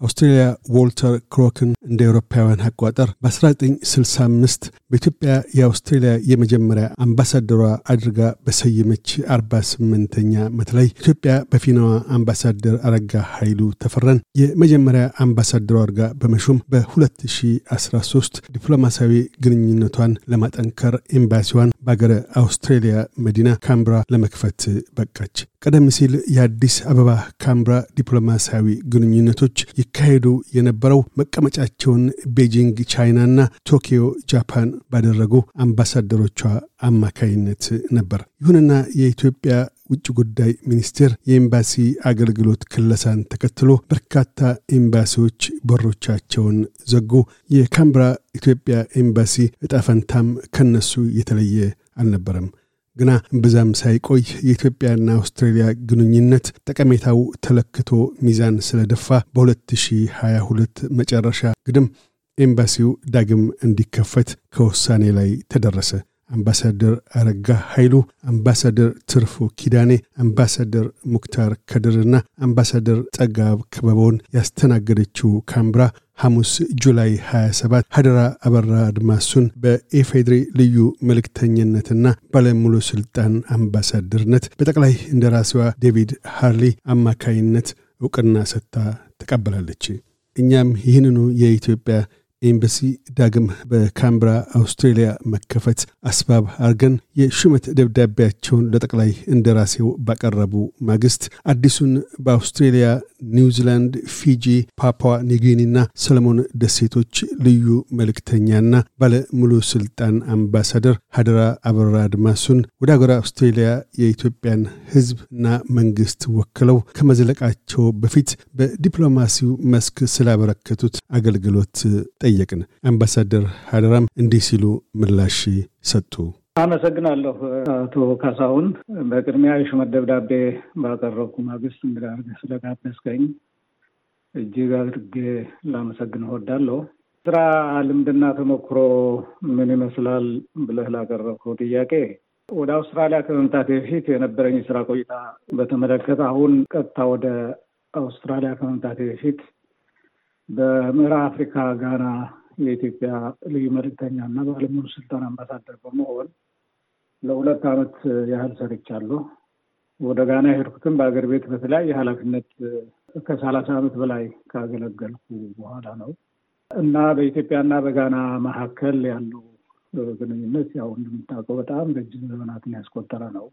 አውስትሬልያ ዎልተር ክሮክን እንደ አውሮፓውያን አቆጣጠር በ1965 በኢትዮጵያ የአውስትሬልያ የመጀመሪያ አምባሳደሯ አድርጋ በሰየመች 48ኛ ዓመት ላይ ኢትዮጵያ በፊናዋ አምባሳደር አረጋ ኃይሉ ተፈራን የመጀመሪያ አምባሳደሯ አድርጋ በመሾም በ2013 ዲፕሎማሲያዊ ግንኙነቷን ለማጠንከር ኤምባሲዋን በአገረ አውስትሬልያ መዲና ካምብራ ለመክፈት በቃች። ቀደም ሲል የአዲስ አበባ ካምብራ ዲፕሎማሲያዊ ግንኙነቶች ይካሄዱ የነበረው መቀመጫቸውን ቤጂንግ ቻይናና ቶኪዮ ጃፓን ባደረጉ አምባሳደሮቿ አማካይነት ነበር። ይሁንና የኢትዮጵያ ውጭ ጉዳይ ሚኒስቴር የኤምባሲ አገልግሎት ክለሳን ተከትሎ በርካታ ኤምባሲዎች በሮቻቸውን ዘጉ። የካምብራ ኢትዮጵያ ኤምባሲ እጣፈንታም ከነሱ የተለየ አልነበረም። ግና እምብዛም ሳይቆይ የኢትዮጵያና አውስትራሊያ ግንኙነት ጠቀሜታው ተለክቶ ሚዛን ስለደፋ በ2022 መጨረሻ ግድም ኤምባሲው ዳግም እንዲከፈት ከውሳኔ ላይ ተደረሰ። አምባሳደር አረጋ ኃይሉ፣ አምባሳደር ትርፉ ኪዳኔ፣ አምባሳደር ሙክታር ከድርና አምባሳደር ጸጋብ ክበበውን ያስተናገደችው ካምብራ ሐሙስ ጁላይ 27 ሀደራ አበራ አድማሱን በኢፌድሪ ልዩ መልእክተኝነትና ባለሙሉ ስልጣን አምባሳደርነት በጠቅላይ እንደራሴዋ ዴቪድ ሃርሊ አማካይነት እውቅና ሰጥታ ተቀበላለች። እኛም ይህንኑ የኢትዮጵያ ኤምባሲ ዳግም በካምብራ አውስትሬሊያ መከፈት አስባብ አርገን የሹመት ደብዳቤያቸውን ለጠቅላይ እንደራሴው ባቀረቡ ማግስት አዲሱን በአውስትሬሊያ፣ ኒውዚላንድ፣ ፊጂ፣ ፓፓዋ ኒጊኒና ሰለሞን ደሴቶች ልዩ መልእክተኛና ባለ ሙሉ ስልጣን አምባሳደር ሀደራ አበራ አድማሱን ወደ አገራ አውስትሬሊያ የኢትዮጵያን ሕዝብና መንግስት ወክለው ከመዝለቃቸው በፊት በዲፕሎማሲው መስክ ስላበረከቱት አገልግሎት ጠየቅን። አምባሳደር ሀደራም እንዲህ ሲሉ ምላሽ ሰጡ። አመሰግናለሁ አቶ ካሳሁን። በቅድሚያ የሹመት ደብዳቤ ባቀረብኩ ማግስት እንግዳ አድርገህ ስለጋበዝከኝ እጅግ አድርጌ ላመሰግን እወዳለሁ። ስራ ልምድና ተሞክሮ ምን ይመስላል ብለህ ላቀረብከው ጥያቄ ወደ አውስትራሊያ ከመምጣቴ በፊት የነበረኝ የስራ ቆይታ በተመለከተ አሁን ቀጥታ ወደ አውስትራሊያ ከመምጣቴ በፊት በምዕራብ አፍሪካ ጋና የኢትዮጵያ ልዩ መልእክተኛ እና ባለሙሉ ስልጣን አምባሳደር በመሆን ለሁለት ዓመት ያህል ሰርቻለሁ። ወደ ጋና የሄድኩትም በአገር ቤት በተለያየ ኃላፊነት ከሰላሳ ዓመት በላይ ካገለገልኩ በኋላ ነው እና በኢትዮጵያና በጋና መካከል ያለው ግንኙነት ያው እንደምታውቀው በጣም ረጅም ዘመናትን ያስቆጠረ ነው።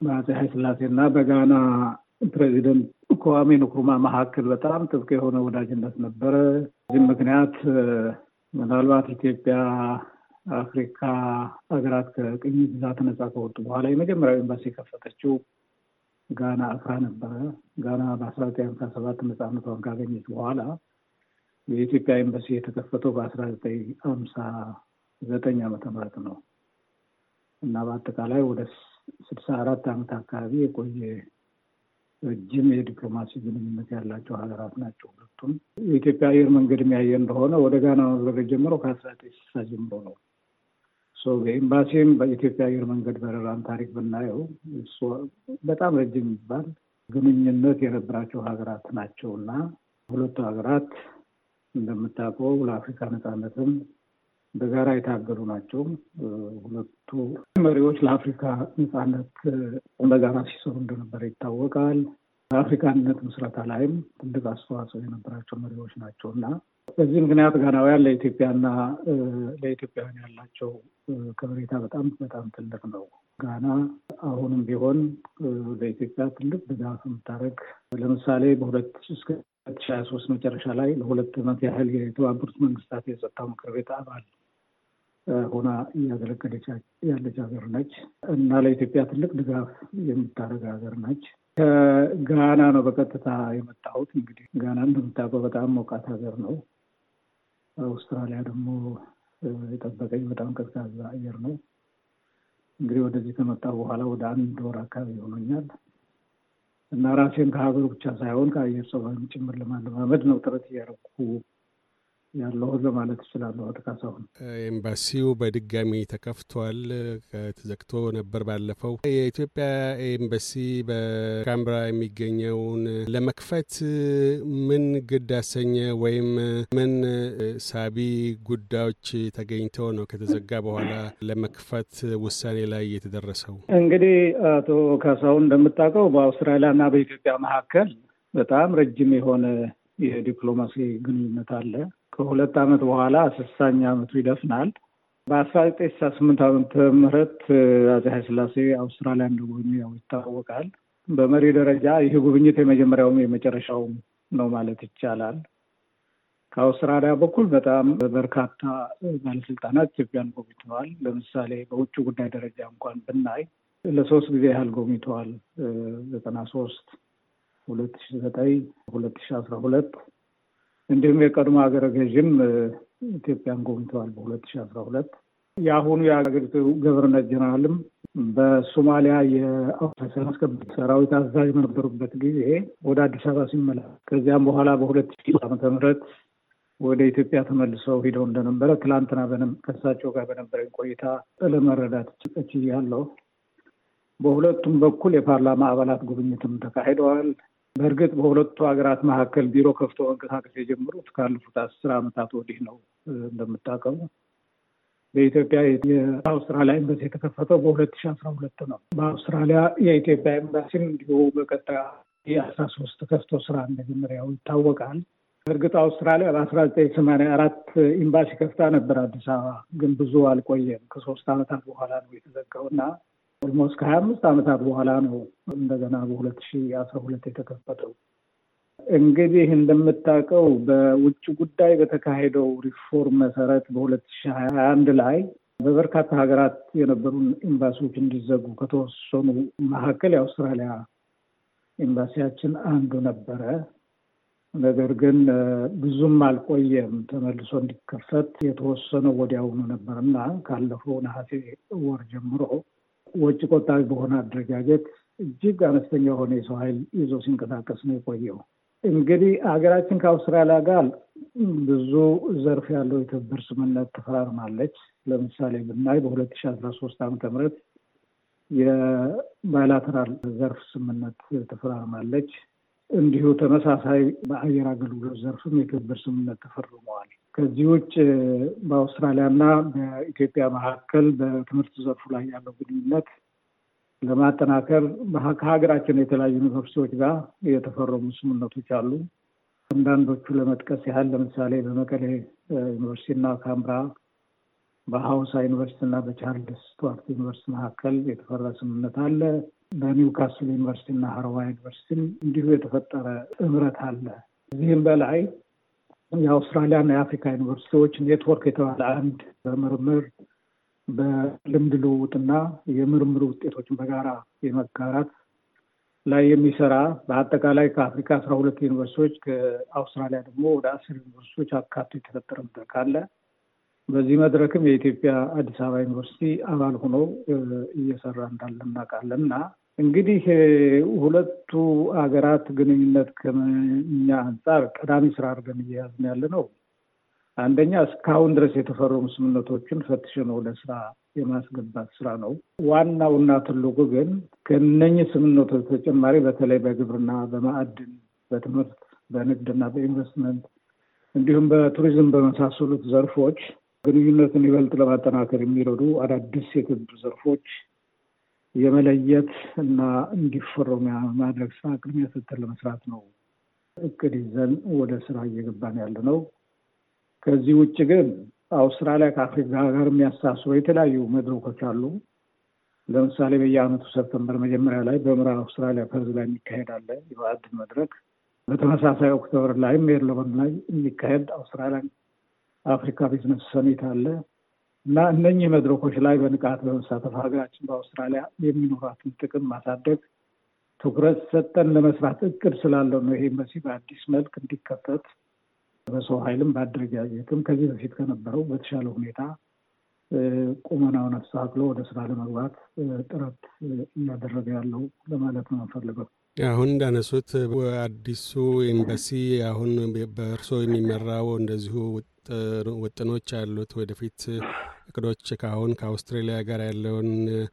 በአፄ ኃይለሥላሴና በጋና ፕሬዚደንት ከዋሜ ንክሩማ መካከል በጣም ጥብቅ የሆነ ወዳጅነት ነበረ። በዚህም ምክንያት ምናልባት ኢትዮጵያ አፍሪካ ሀገራት ከቅኝ ግዛት ነጻ ከወጡ በኋላ የመጀመሪያው ኤምባሲ የከፈተችው ጋና አክራ ነበረ። ጋና በአስራ ዘጠኝ ሀምሳ ሰባት ነጻነቷን ካገኘች በኋላ የኢትዮጵያ ኤምባሲ የተከፈተው በአስራ ዘጠኝ ሀምሳ ዘጠኝ ዓመተ ምህረት ነው እና በአጠቃላይ ወደ ስልሳ አራት ዓመት አካባቢ የቆየ ረጅም የዲፕሎማሲ ግንኙነት ያላቸው ሀገራት ናቸው ሁለቱም። የኢትዮጵያ አየር መንገድ የሚያየ እንደሆነ ወደ ጋና መብረር የጀመረው ከአስራ ዘጠኝ ስልሳ ጀምሮ ነው። በኤምባሲም በኢትዮጵያ አየር መንገድ በረራን ታሪክ ብናየው በጣም ረጅም የሚባል ግንኙነት የነበራቸው ሀገራት ናቸው እና ሁለቱ ሀገራት እንደምታውቀው ለአፍሪካ ነጻነትም በጋራ የታገሉ ናቸው። ሁለቱ መሪዎች ለአፍሪካ ነጻነት በጋራ ሲሰሩ እንደነበረ ይታወቃል። በአፍሪካ አንድነት ምስረታ ላይም ትልቅ አስተዋጽኦ የነበራቸው መሪዎች ናቸው እና በዚህ ምክንያት ጋናውያን ለኢትዮጵያና ለኢትዮጵያውያን ያላቸው ከበሬታ በጣም በጣም ትልቅ ነው። ጋና አሁንም ቢሆን ለኢትዮጵያ ትልቅ ድጋፍ የምታደርግ ለምሳሌ በሁለት እስከ ሁለት ሺህ ሀያ ሶስት መጨረሻ ላይ ለሁለት ዓመት ያህል የተባበሩት መንግስታት የጸጥታው ምክር ቤት አባል ሆና እያገለገለች ያለች ሀገር ነች እና ለኢትዮጵያ ትልቅ ድጋፍ የምታደርግ ሀገር ነች። ከጋና ነው በቀጥታ የመጣሁት። እንግዲህ ጋና እንደምታውቀው በጣም ሞቃት ሀገር ነው። አውስትራሊያ ደግሞ የጠበቀኝ በጣም ቀዝቃዛ አየር ነው። እንግዲህ ወደዚህ ከመጣሁ በኋላ ወደ አንድ ወር አካባቢ ሆኖኛል እና ራሴን ከሀገሩ ብቻ ሳይሆን ከአየር ጸባዩም ጭምር ለማለማመድ ነው ጥረት እያደረኩ ያለሁት ለማለት እችላለሁ። አቶ ካሳሁን ኤምባሲው በድጋሚ ተከፍቷል። ተዘግቶ ነበር ባለፈው። የኢትዮጵያ ኤምባሲ በካምብራ የሚገኘውን ለመክፈት ምን ግድ አሰኘ? ወይም ምን ሳቢ ጉዳዮች ተገኝተው ነው ከተዘጋ በኋላ ለመክፈት ውሳኔ ላይ የተደረሰው? እንግዲህ አቶ ካሳሁን እንደምታውቀው በአውስትራሊያና በኢትዮጵያ መካከል በጣም ረጅም የሆነ የዲፕሎማሲ ግንኙነት አለ። ከሁለት ዓመት በኋላ ስሳኛ ዓመቱ ይደፍናል። በአስራ ዘጠኝ ስልሳ ስምንት ዓመተ ምህረት አፄ ኃይለሥላሴ አውስትራሊያ እንደጎበኙ ያው ይታወቃል። በመሪ ደረጃ ይህ ጉብኝት የመጀመሪያውም የመጨረሻውም ነው ማለት ይቻላል። ከአውስትራሊያ በኩል በጣም በርካታ ባለስልጣናት ኢትዮጵያን ጎብኝተዋል። ለምሳሌ በውጭ ጉዳይ ደረጃ እንኳን ብናይ ለሶስት ጊዜ ያህል ጎብኝተዋል። ዘጠና ሶስት ሁለት ሺ ዘጠኝ ሁለት ሺ አስራ ሁለት እንዲሁም የቀድሞ ሀገረ ገዥም ኢትዮጵያን ጎብኝተዋል በሁለት ሺ አስራ ሁለት የአሁኑ የሀገሪቱ ገቨርነር ጀነራልም በሶማሊያ አስከባሪ ሰራዊት አዛዥ በነበሩበት ጊዜ ወደ አዲስ አበባ ሲመለስ ከዚያም በኋላ በሁለት ሺ ዓመተ ምህረት ወደ ኢትዮጵያ ተመልሰው ሂደው እንደነበረ ትላንትና ከእሳቸው ጋር በነበረኝ ቆይታ ለመረዳት ችያለሁ። በሁለቱም በኩል የፓርላማ አባላት ጉብኝትም ተካሂደዋል። በእርግጥ በሁለቱ ሀገራት መካከል ቢሮ ከፍቶ መንቀሳቀስ የጀመሩት ካለፉት አስር ዓመታት ወዲህ ነው። እንደምታውቀው በኢትዮጵያ የአውስትራሊያ ኤምባሲ የተከፈተው በሁለት ሺ አስራ ሁለት ነው። በአውስትራሊያ የኢትዮጵያ ኤምባሲም እንዲሁ በቀጣይ የአስራ ሶስት ከፍቶ ስራ እንደጀመረ ይታወቃል። እርግጥ አውስትራሊያ በአስራ ዘጠኝ ሰማንያ አራት ኤምባሲ ከፍታ ነበር አዲስ አበባ፣ ግን ብዙ አልቆየም። ከሶስት ዓመታት በኋላ ነው የተዘጋው እና almost ከሀያ አምስት ዓመታት በኋላ ነው እንደገና በሁለት ሺ አስራ ሁለት የተከፈተው። እንግዲህ እንደምታውቀው በውጭ ጉዳይ በተካሄደው ሪፎርም መሰረት በሁለት ሺ ሀያ አንድ ላይ በበርካታ ሀገራት የነበሩ ኤምባሲዎች እንዲዘጉ ከተወሰኑ መካከል የአውስትራሊያ ኤምባሲያችን አንዱ ነበረ። ነገር ግን ብዙም አልቆየም ተመልሶ እንዲከፈት የተወሰነው ወዲያውኑ ነበር እና ካለፈው ነሐሴ ወር ጀምሮ ወጪ ቆጣቢ በሆነ አደረጃጀት እጅግ አነስተኛ የሆነ የሰው ኃይል ይዞ ሲንቀሳቀስ ነው የቆየው። እንግዲህ ሀገራችን ከአውስትራሊያ ጋር ብዙ ዘርፍ ያለው የትብብር ስምምነት ተፈራርማለች። ለምሳሌ ብናይ በሁለት ሺ አስራ ሶስት ዓመተ ምህረት የባይላተራል ዘርፍ ስምምነት ተፈራርማለች። እንዲሁ ተመሳሳይ በአየር አገልግሎት ዘርፍም የትብብር ስምምነት ተፈርመዋል። ከዚህ ውጭ በአውስትራሊያና በኢትዮጵያ መካከል በትምህርት ዘርፉ ላይ ያለው ግንኙነት ለማጠናከር ከሀገራችን የተለያዩ ዩኒቨርሲቲዎች ጋር የተፈረሙ ስምምነቶች አሉ። አንዳንዶቹ ለመጥቀስ ያህል ለምሳሌ በመቀሌ ዩኒቨርሲቲና ካምብራ፣ በሀዋሳ ዩኒቨርሲቲና በቻርልስ ስቱዋርት ዩኒቨርሲቲ መካከል የተፈረመ ስምምነት አለ። በኒውካስል ዩኒቨርሲቲና ሀረማያ ዩኒቨርሲቲም እንዲሁ የተፈጠረ እምረት አለ። እዚህም በላይ የአውስትራሊያና የአፍሪካ ዩኒቨርሲቲዎች ኔትወርክ የተባለ አንድ በምርምር በልምድ ልውውጥና የምርምር ውጤቶችን በጋራ የመጋራት ላይ የሚሰራ በአጠቃላይ ከአፍሪካ አስራ ሁለት ዩኒቨርሲቲዎች ከአውስትራሊያ ደግሞ ወደ አስር ዩኒቨርሲቲዎች አካቶ የተፈጠረ መድረክ አለ። በዚህ መድረክም የኢትዮጵያ አዲስ አበባ ዩኒቨርሲቲ አባል ሆኖ እየሰራ እንዳለ እናውቃለን እና እንግዲህ ሁለቱ ሀገራት ግንኙነት ከኛ አንጻር ቀዳሚ ስራ አድርገን እየያዝን ያለ ነው። አንደኛ እስካሁን ድረስ የተፈረሙ ስምምነቶችን ፈትሸን ወደ ስራ የማስገባት ስራ ነው። ዋናውና ትልቁ ግን ከነኝህ ስምምነቶች ተጨማሪ በተለይ በግብርና፣ በማዕድን፣ በትምህርት፣ በንግድና በኢንቨስትመንት እንዲሁም በቱሪዝም በመሳሰሉት ዘርፎች ግንኙነትን ይበልጥ ለማጠናከር የሚረዱ አዳዲስ የትብብር ዘርፎች የመለየት እና እንዲፈረሙ ማድረግ ስራ ቅድሚያ ሰጥተን ለመስራት ነው እቅድ ይዘን ወደ ስራ እየገባን ያለ ነው። ከዚህ ውጭ ግን አውስትራሊያ ከአፍሪካ ጋር የሚያሳስበው የተለያዩ መድረኮች አሉ። ለምሳሌ በየዓመቱ September መጀመሪያ ላይ በምዕራብ አውስትራሊያ ፐርዝ ላይ የሚካሄድ አለ የማዕድን መድረክ። በተመሳሳይ October ላይ ሜልበርን ላይ የሚካሄድ Australian Africa business summit አለ እና እነኚህ መድረኮች ላይ በንቃት በመሳተፍ ሀገራችን በአውስትራሊያ የሚኖራትን ጥቅም ማሳደግ ትኩረት ሰጥተን ለመስራት እቅድ ስላለው ነው ይሄ ኤምባሲ በአዲስ መልክ እንዲከፈት በሰው ኃይልም በአደረጃጀትም ከዚህ በፊት ከነበረው በተሻለ ሁኔታ ቁመናውን አስተካክሎ ወደ ስራ ለመግባት ጥረት እያደረገ ያለው ለማለት ነው የምፈልገው። አሁን እንዳነሱት አዲሱ ኤምባሲ አሁን በእርሶ የሚመራው እንደዚሁ ውጥኖች አሉት? ወደፊት እቅዶች ከአሁን ከአውስትራሊያ ጋር ያለውን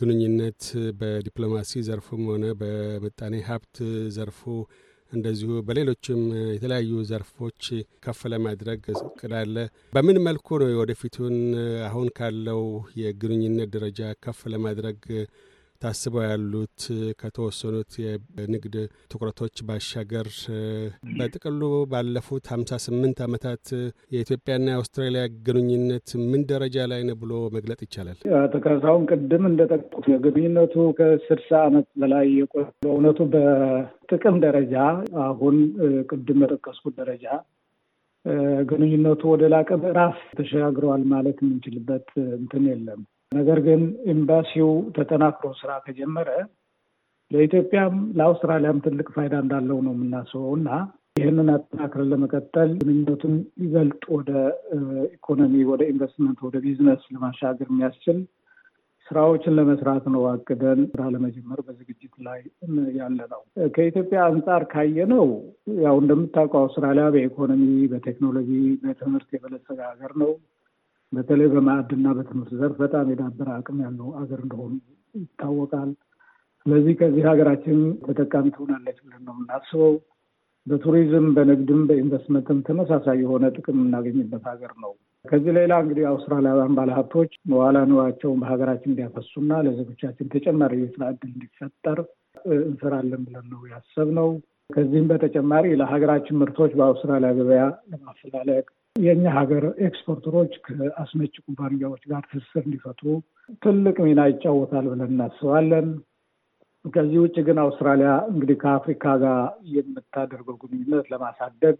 ግንኙነት በዲፕሎማሲ ዘርፉም ሆነ በምጣኔ ሀብት ዘርፉ እንደዚሁ በሌሎችም የተለያዩ ዘርፎች ከፍ ለማድረግ እቅድ አለ። በምን መልኩ ነው ወደፊቱን አሁን ካለው የግንኙነት ደረጃ ከፍ ለማድረግ ታስበው ያሉት ከተወሰኑት የንግድ ትኩረቶች ባሻገር በጥቅሉ ባለፉት ሀምሳ ስምንት ዓመታት የኢትዮጵያና የአውስትራሊያ ግንኙነት ምን ደረጃ ላይ ነው ብሎ መግለጥ ይቻላል? አቶ ካሳሁን ቅድም እንደጠቁት ግንኙነቱ ከስልሳ ዓመት በላይ የቆየ በእውነቱ በጥቅም ደረጃ አሁን ቅድም በጠቀስኩት ደረጃ ግንኙነቱ ወደ ላቀ ምዕራፍ ተሸጋግረዋል ማለት የምንችልበት እንትን የለም። ነገር ግን ኤምባሲው ተጠናክሮ ስራ ከጀመረ ለኢትዮጵያም ለአውስትራሊያም ትልቅ ፋይዳ እንዳለው ነው የምናስበው እና ይህንን አጠናክረን ለመቀጠል ግንኙነቱን ይበልጥ ወደ ኢኮኖሚ፣ ወደ ኢንቨስትመንት፣ ወደ ቢዝነስ ለማሻገር የሚያስችል ስራዎችን ለመስራት ነው አቅደን ስራ ለመጀመር በዝግጅት ላይ ያለ ነው። ከኢትዮጵያ አንጻር ካየነው ያው እንደምታውቀው አውስትራሊያ በኢኮኖሚ፣ በቴክኖሎጂ፣ በትምህርት የበለጸገ ሀገር ነው። በተለይ በማዕድና በትምህርት ዘርፍ በጣም የዳበረ አቅም ያለው ሀገር እንደሆኑ ይታወቃል። ስለዚህ ከዚህ ሀገራችን ተጠቃሚ ትሆናለች ብለን ነው የምናስበው። በቱሪዝም፣ በንግድም፣ በኢንቨስትመንትም ተመሳሳይ የሆነ ጥቅም የምናገኝበት ሀገር ነው። ከዚህ ሌላ እንግዲህ አውስትራሊያውያን ባለሀብቶች መዋዕለ ንዋያቸውን በሀገራችን እንዲያፈሱና ለዜጎቻችን ተጨማሪ የስራ እድል እንዲፈጠር እንሰራለን ብለን ነው ያሰብነው። ከዚህም በተጨማሪ ለሀገራችን ምርቶች በአውስትራሊያ ገበያ ለማፈላለግ የእኛ ሀገር exporter ኦች ከአስመጭ ኩባንያዎች ጋር ትስስር እንዲፈጥሩ ትልቅ ሚና ይጫወታል ብለን እናስባለን። ከዚህ ውጭ ግን አውስትራሊያ እንግዲህ ከአፍሪካ ጋር የምታደርገው ግንኙነት ለማሳደግ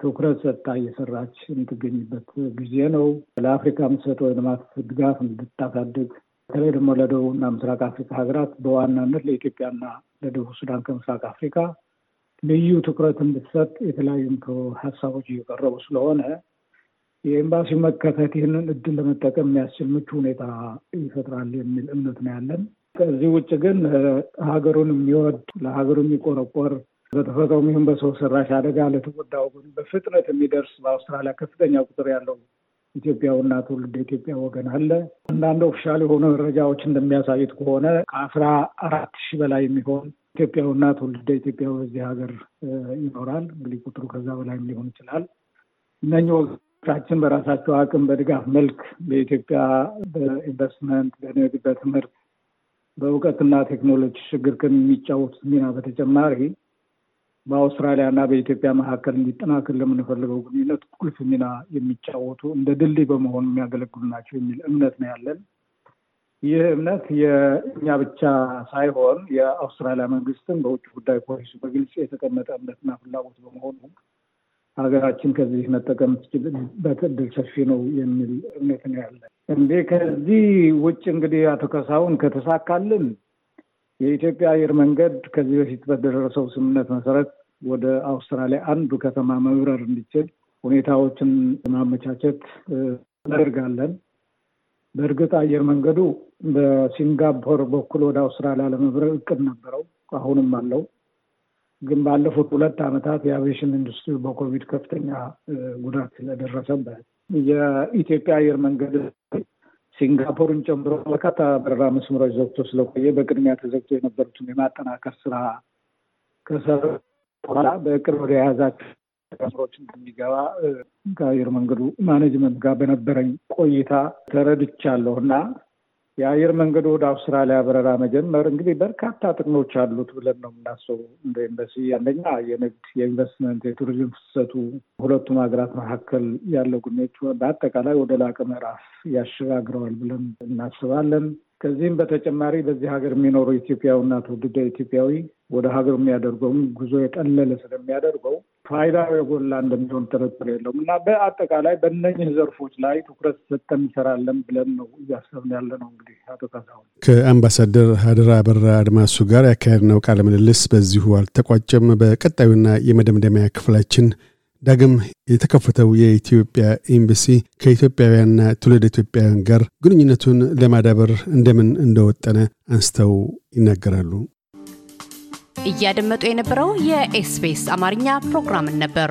ትኩረት ሰጥታ እየሰራች የምትገኝበት ጊዜ ነው። ለአፍሪካ የምትሰጠው የልማት ድጋፍ እንድታሳድግ በተለይ ደግሞ ለደቡብና ምስራቅ አፍሪካ ሀገራት በዋናነት ለኢትዮጵያና ለደቡብ ሱዳን ከምስራቅ አፍሪካ ልዩ ትኩረት እንድትሰጥ የተለያዩ ሀሳቦች እየቀረቡ ስለሆነ የኤምባሲ መከፈት ይህንን እድል ለመጠቀም የሚያስችል ምቹ ሁኔታ ይፈጥራል የሚል እምነት ነው ያለን። ከዚህ ውጭ ግን ሀገሩን የሚወድ ለሀገሩ የሚቆረቆር በተፈጥሮም ይሁን በሰው ሰራሽ አደጋ ለተጎዳ ወገኑ በፍጥነት የሚደርስ በአውስትራሊያ ከፍተኛ ቁጥር ያለው ኢትዮጵያዊና ትውልደ ኢትዮጵያ ወገን አለ። አንዳንድ official የሆኑ መረጃዎች እንደሚያሳዩት ከሆነ ከአስራ አራት ሺህ በላይ የሚሆን ኢትዮጵያዊና ትውልደ ኢትዮጵያ በዚህ ሀገር ይኖራል። እንግዲህ ቁጥሩ ከዛ በላይም ሊሆን ይችላል። እነኚህ ወገኖቻችን በራሳቸው አቅም በድጋፍ መልክ በኢትዮጵያ በኢንቨስትመንት፣ በንግድ፣ በትምህርት፣ በእውቀትና ቴክኖሎጂ ሽግግር ከሚጫወቱት ሚና በተጨማሪ በአውስትራሊያ እና በኢትዮጵያ መካከል እንዲጠናከር ለምንፈልገው ግንኙነት ቁልፍ ሚና የሚጫወቱ እንደ ድልድይ በመሆኑ የሚያገለግሉ ናቸው የሚል እምነት ነው ያለን። ይህ እምነት የእኛ ብቻ ሳይሆን የአውስትራሊያ መንግስትም በውጭ ጉዳይ ፖሊሲ በግልጽ የተቀመጠ እምነትና ፍላጎት በመሆኑ ሀገራችን ከዚህ መጠቀም ትችልበት እድል ሰፊ ነው የሚል እምነት ነው ያለን። እንዴ ከዚህ ውጭ እንግዲህ አቶ ካሳሁን ከተሳካልን የኢትዮጵያ አየር መንገድ ከዚህ በፊት በደረሰው ስምምነት መሰረት ወደ አውስትራሊያ አንዱ ከተማ መብረር እንዲችል ሁኔታዎችን ማመቻቸት እናደርጋለን። በእርግጥ አየር መንገዱ በሲንጋፖር በኩል ወደ አውስትራሊያ ለመብረር እቅድ ነበረው፣ አሁንም አለው። ግን ባለፉት ሁለት ዓመታት የአቪዬሽን ኢንዱስትሪ በኮቪድ ከፍተኛ ጉዳት ስለደረሰበት የኢትዮጵያ አየር መንገድ ሲንጋፖርን ጨምሮ በርካታ በረራ መስመሮች ዘግቶ ስለቆየ በቅድሚያ ተዘግቶ የነበሩትን የማጠናከር ስራ ከሰሩ በኋላ በቅርብ ወደ የያዛቸው መስመሮች እንደሚገባ ከአየር መንገዱ management ጋር በነበረኝ ቆይታ ተረድቻለሁ እና የአየር መንገዱ ወደ አውስትራሊያ በረራ መጀመር እንግዲህ በርካታ ጥቅሞች አሉት ብለን ነው የምናስበው። እንደ ኤምባሲ አንደኛ የንግድ፣ የኢንቨስትመንት፣ የቱሪዝም ፍሰቱ ሁለቱም ሀገራት መካከል ያለው ግንኙነት በአጠቃላይ ወደ ላቀ ምዕራፍ ያሸጋግረዋል ብለን እናስባለን። ከዚህም በተጨማሪ በዚህ ሀገር የሚኖሩ ኢትዮጵያዊና ትውልደ ኢትዮጵያዊ ወደ ሀገር የሚያደርገውም ጉዞ የቀለለ ስለሚያደርገው ፋይዳው የጎላ እንደሚሆን ጥርጥር የለውም እና በአጠቃላይ በእነኝህ ዘርፎች ላይ ትኩረት ሰጥተን እንሰራለን ብለን ነው እያሰብን ያለ ነው። እንግዲህ አቶ ካሳሁን ከአምባሳደር ሀድራ አበራ አድማሱ ጋር ያካሄድነው ቃለ ምልልስ በዚሁ አልተቋጨም። በቀጣዩና የመደምደሚያ ክፍላችን ዳግም የተከፈተው የኢትዮጵያ ኤምባሲ ከኢትዮጵያውያንና ትውልደ ኢትዮጵያውያን ጋር ግንኙነቱን ለማዳበር እንደምን እንደወጠነ አንስተው ይናገራሉ። እያደመጡ የነበረው የ SBS አማርኛ ፕሮግራምን ነበር።